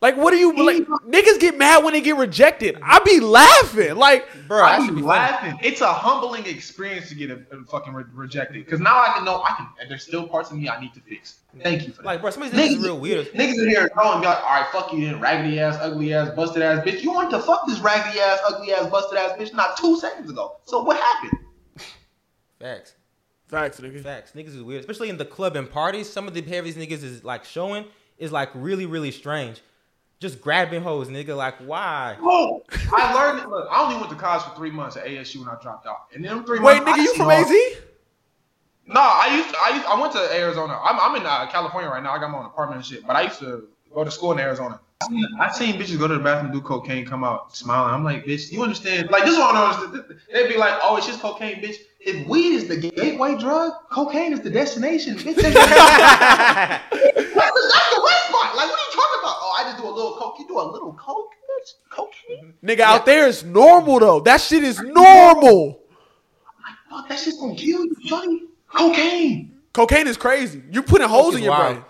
like what do you like? Niggas get mad when they get rejected. I be laughing. Like, Bro, that I should be be funny. laughing. It's a humbling experience to get a, a fucking re- rejected. Because now I can know I can. There's still parts of me I need to fix. Thank you for that. Like, bro, some of these niggas is real weird. Niggas in here know and be like, all right, fuck you then, raggedy ass, ugly ass, busted ass bitch. You wanted to fuck this raggedy ass, ugly ass, busted ass bitch not two seconds ago. So what happened? Facts. facts, nigga. Facts. Niggas is weird. Especially in the club and parties. Some of the behavior these niggas is like showing is like really, really strange. Just grabbing hoes, nigga. Like, why? Oh, I learned it. Look, I only went to college for three months at ASU when I dropped out. And then them three Wait, months. nigga, I you seen from AZ? No, I used to, I used, I went to Arizona. I'm, I'm in uh, California right now. I got my own apartment and shit. But I used to go to school in Arizona. I seen bitches go to the bathroom, do cocaine, come out smiling. I'm like, bitch, you understand? Like this is what I understand. They'd be like, oh, it's just cocaine, bitch. If weed is the gateway drug, cocaine is the destination. Bitch, that's, that's, the, that's the west spot. Like, what are you talking about? I just do a little coke. You do a little coke, bitch? Cocaine? Nigga, out there is normal though. That shit is normal. Fuck, that shit's gonna kill you, Johnny. Cocaine. Cocaine is crazy. You're putting holes in your wild. brain.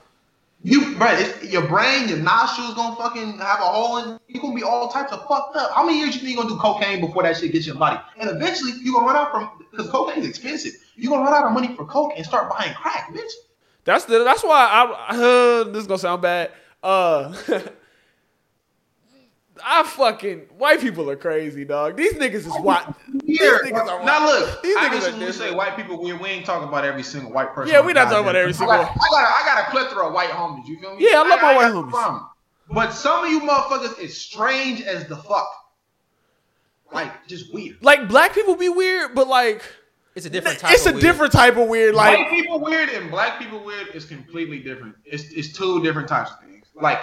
You, bro, it's, your brain, your nostrils gonna fucking have a hole in. You gonna be all types of fucked up. How many years you think you gonna do cocaine before that shit gets your body? And eventually you gonna run out from because cocaine's expensive. You gonna run out of money for coke and start buying crack, bitch. That's the. That's why I. Uh, this is gonna sound bad. Uh, I fucking white people are crazy, dog. These niggas is white. These niggas are now look, These niggas are obviously when we different. say white people, we, we ain't talking about every single white person. Yeah, we not talking about every single- I got, I got, a, I got a plethora of white homies. You feel me? Yeah, I love my white got homies. problem. But some of you motherfuckers is strange as the fuck. Like just weird. Like black people be weird, but like It's a different type it's of a weird. different type of weird. Like white people weird and black people weird is completely different. It's it's two different types of things. Like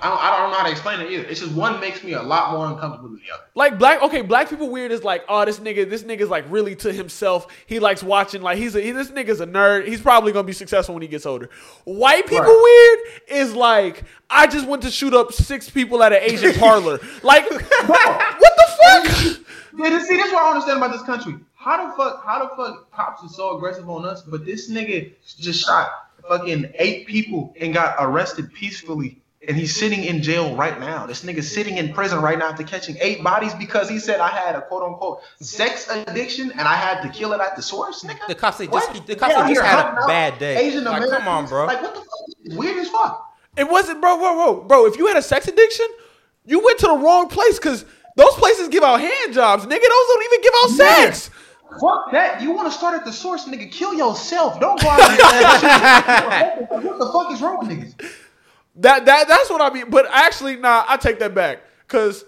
I don't, I don't know how to explain it either. It's just one makes me a lot more uncomfortable than the other. Like black, okay, black people weird is like, oh, this nigga, this nigga's like really to himself. He likes watching, like he's a he, this nigga's a nerd. He's probably gonna be successful when he gets older. White people Right. weird is like, I just went to shoot up six people at an Asian parlor. Like, what the fuck? Yeah, this- see, this is what I don't understand about this country. How the fuck, how the fuck cops are so aggressive on us, but this nigga just shot fucking eight people and got arrested peacefully, and he's sitting in jail right now. This nigga's sitting in prison right now after catching eight bodies because he said I had a quote unquote sex addiction and I had to kill it at the source, nigga. The cops say What? just the cops Yeah, say just had a bad day. Asian like, Americans. come on, bro. Like what the fuck? It's weird as fuck. It wasn't, bro, bro, bro, bro. If you had a sex addiction, you went to the wrong place because those places give out hand jobs, nigga. Those don't even give out Yeah. Fuck that. You want to start at the source, nigga. Kill yourself. Don't go out and shit. What the fuck is wrong with niggas? That that that's what I mean. But actually, nah, I take that back. Cause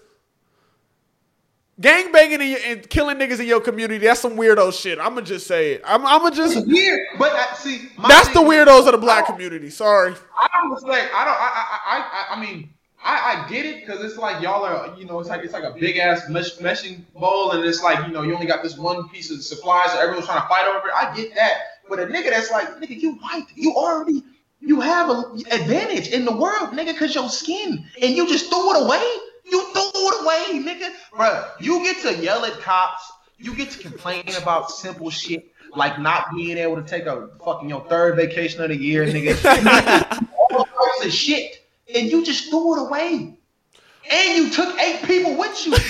gang banging in and killing niggas in your community, that's some weirdo shit. I'ma just say it. I'm I'ma just It's weird. But uh, see, my that's the is- weirdos of the black community. Sorry. I don't reflect. I don't. I. I. I. I mean, I. I get it because it's like y'all are. You know, it's like it's like a big ass mesh, meshing bowl, and it's like you know you only got this one piece of supplies, so everyone's trying to fight over it. I get that, but a nigga that's like, nigga, you white, you already. You have a advantage in the world, nigga, cause your skin, and you just threw it away. You threw it away, nigga. Bruh, you get to yell at cops. You get to complain about simple shit like not being able to take a fucking your third vacation of the year, nigga. All types of shit, and you just threw it away. And you took eight people with you.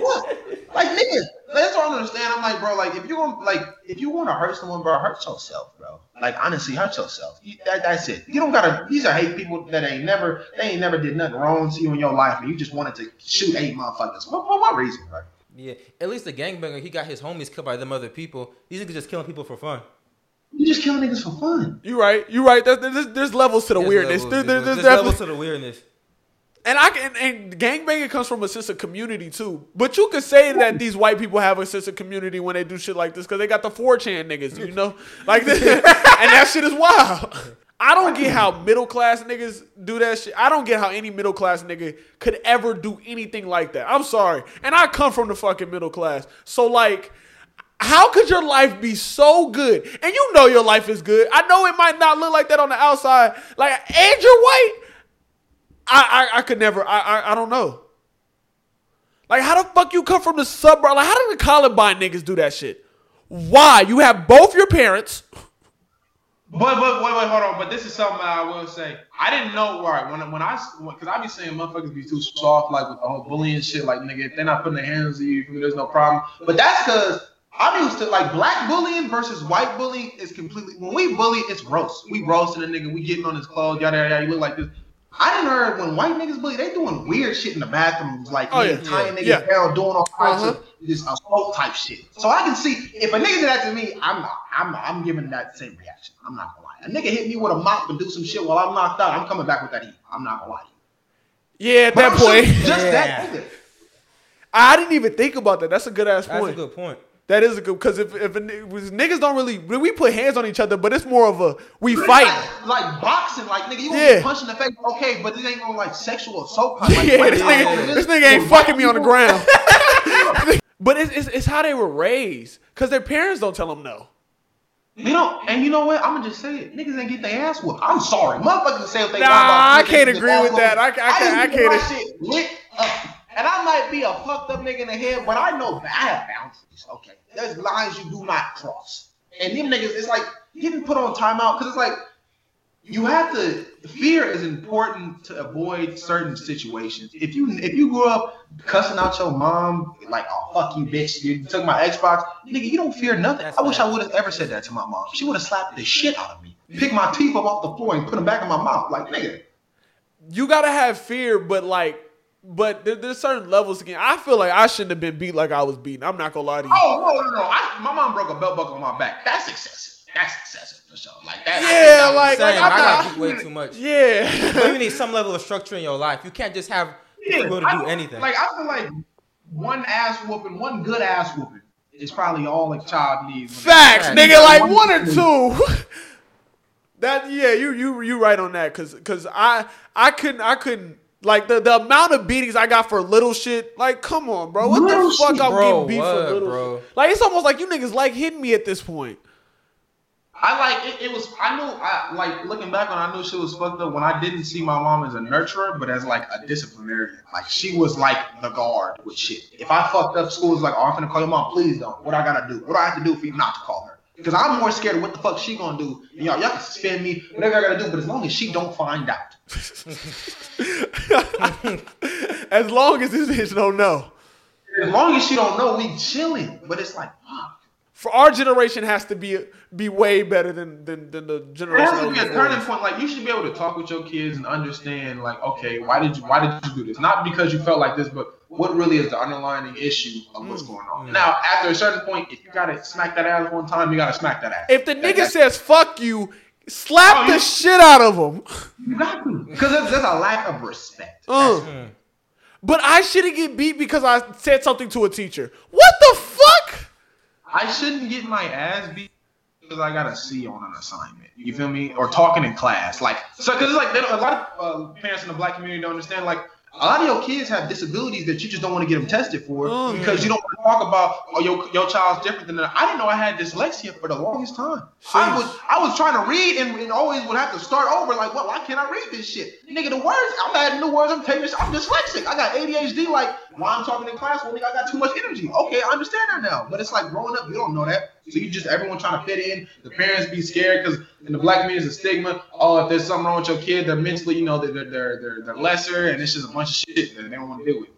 what? Like nigga, that's what I don't understand. I'm like, bro, like if you want, like if you want to hurt someone, bro, hurt yourself, bro. Like honestly, hurt yourself. You, that, that's it. You don't gotta. These are hate people that ain't never, they ain't never did nothing wrong to you in your life, and you just wanted to shoot eight motherfuckers. For, for what reason, bro? Yeah, at least the gangbanger, he got his homies killed by them other people. These niggas just killing people for fun. You just killing niggas for fun. You right. You right. There's, there's, there's levels to the There's weirdness. levels, There- there- there's, there's there's levels to the weirdness. And I can and gangbanging comes from a sense of community too. But you could say that these white people have a sense of community when they do shit like this because they got the 4chan niggas, you know? Like this, and that shit is wild. I don't get how middle class niggas do that shit. I don't get how any middle class nigga could ever do anything like that. I'm sorry. And I come from the fucking middle class. So like how could your life be so good? And you know your life is good. I know it might not look like that on the outside. Like, and you're white. I, I, I could never. I, I, I don't know. Like, how the fuck you come from the suburb? Like, how did the Columbine niggas do that shit? Why? You have both your parents. But but wait wait hold on. But this is something I will say. I didn't know right when when I because I be saying motherfuckers be too soft like with the whole bullying shit. Like nigga, if they're not putting their hands on you, there's no problem. But that's because I'm used to like black bullying versus white bullying is completely. When we bully, it's roast. We roasting a nigga. We getting on his clothes. Yada yada. yada. You look like this. I didn't heard when white niggas bully, they doing weird shit in the bathrooms, like Oh, yeah, yeah. tying niggas Yeah. down, doing all kinds Uh-huh. of this assault type shit. So I can see if a nigga did that to me, I'm not, I'm I'm giving that same reaction. I'm not gonna lie. A nigga hit me with a mop and do some shit while I'm knocked out. I'm coming back with that heat. I'm not gonna lie. Yeah, at But that point. just Yeah. that nigga. I didn't even think about that. That's a good ass point. That's a good point. That is a good because if if was- niggas don't really we put hands on each other, but it's more of a we fight. Like, like boxing, like nigga, you Yeah. get punched in the face, okay, but this ain't no like sexual assault. Like, yeah, this nigga, do this nigga ain't fucking me on the ground. but it's, it's it's how they were raised because their parents don't tell them no. You know, and you know what? I'm gonna just say it. Niggas ain't get their ass whooped. I'm sorry, motherfuckers say what they Nah, I can't agree with that. I-. I can't- I my can't- shit lit up. And I might be a fucked up nigga in the head, but I know I have boundaries. Okay, there's lines you do not cross. And them niggas, it's like getting put on timeout because it's like you have to. Fear is important to avoid certain situations. If you if you grew up cussing out your mom like, "Oh fuck you, bitch," you took my Xbox, nigga, you don't fear nothing. I wish I would have ever said that to my mom. She would have slapped the shit out of me, pick my teeth up off the floor, and put them back in my mouth. Like nigga, You gotta have fear, but like, but there, there's certain levels again. I feel like I shouldn't have been beat like I was beaten. I'm not gonna lie to you. oh no no no, I, my mom broke a belt buckle on my back. That's excessive. That's excessive for sure. Like that. Yeah, that was- like- Same. I'm I got not- beat way too much. Yeah. But you need some level of structure in your life. You can't just have Yeah, people to I do anything. Like I feel like one ass whooping, one good ass whooping is probably all a child needs. Facts, Facts. nigga, like one or two. That yeah, you you you right on that because because I I couldn't I couldn't like the, the amount of beatings I got for little shit. Like, come on, bro. What Little the fuck shit, I'm bro, getting beat for little bro? shit? Like, it's almost like you niggas like hitting me at this point. I like it, it was I knew I like looking back on I knew she was fucked up when I didn't see my mom as a nurturer, but as like a disciplinarian. Like she was like the guard with shit. If I fucked up, school was like, oh, I'm gonna call your mom. Please don't. What I gotta do? What do I have to do for you not to call her? Because I'm more scared of what the fuck she gonna do. And y'all, y'all can suspend me, whatever I gotta do, but as long as she don't find out. As long as this bitch don't know. As long as she don't know, we chilling. But it's like, fuck. For our generation has to be be way better than than, than the It generation. has to be a turning point. Like you should be able to talk with your kids and understand, like, okay, why did you why did you do this? Not because you felt like this, but what really is the underlying issue of what's mm, going on. Mm. Now, after a certain point, if you gotta smack that ass one time, you gotta smack that ass. If the nigga That- says fuck you, slap Oh, the you- shit out of him. you got to, because there's, there's a lack of respect. Uh. But I shouldn't get beat because I said something to a teacher. What the fuck? I shouldn't get my ass beat because I got a C on an assignment. You feel me? Or talking in class, like so. Because it's like a lot of uh, parents in the black community don't understand. Like a lot of your kids have disabilities that you just don't want to get them tested for Mm. because you don't want to talk about oh your your child's different than that. I didn't know I had dyslexia for the longest time. I was I was trying to read and, and always would have to start over. Like, what? Why can't I read this shit? Nigga, the words I'm adding new words. I'm taking this. I'm dyslexic. I got ADHD. Like, why I'm talking in class? Well, nigga, I got too much energy. Okay, I understand that now. But it's like growing up, you don't know that. So you just everyone trying to fit in. The parents be scared because in the black community, it's a stigma. Oh, if there's something wrong with your kid, they're mentally, you know, they're they're they're, they're, they're lesser, and it's just a bunch of shit that they don't want to deal with.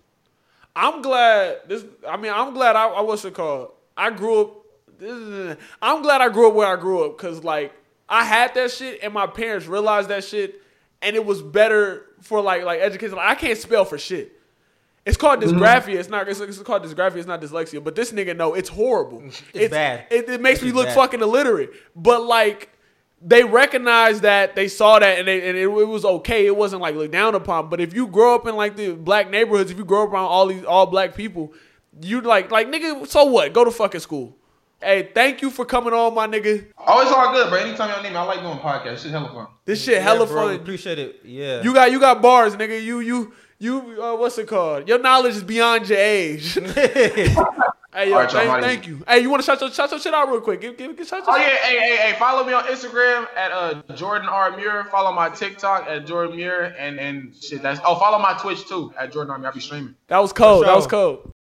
I'm glad this. I mean, I'm glad I, I what's it called? I grew up. This is, I'm glad I grew up where I grew up because like I had that shit and my parents realized that shit and it was better for like like education. Like, I can't spell for shit. It's called mm. dysgraphia. It's not. It's, it's called dysgraphia. It's not dyslexia. But this nigga know it's horrible. It's, bad. It, it makes It's me look bad. fucking illiterate. But like they recognized that they saw that and, they, and it, it was okay. It wasn't like looked down upon. But if you grow up in like the black neighborhoods, if you grow up around all these all black people, you like like nigga. So what? Go to fucking school. Hey, thank you for coming on, my nigga. Oh, it's all good, bro. Anytime y'all need me, I like doing podcasts. This Shit hella fun. This shit Yeah, hella bro, fun. Appreciate it. Yeah. You got you got bars, nigga. You you you. Uh, what's it called? Your knowledge is beyond your age. hey, yo, All right, y'all, thank, thank you. Hey, you want to shout your shout your shit out real quick? Give give, give shout your Oh yeah, hey, hey, hey! Follow me on Instagram at uh Jordan R Muir. Follow my TikTok at Jordan Muir, and and shit. That's oh, follow my Twitch too at Jordan R Muir. I be streaming. That was cold. That was sure. cold.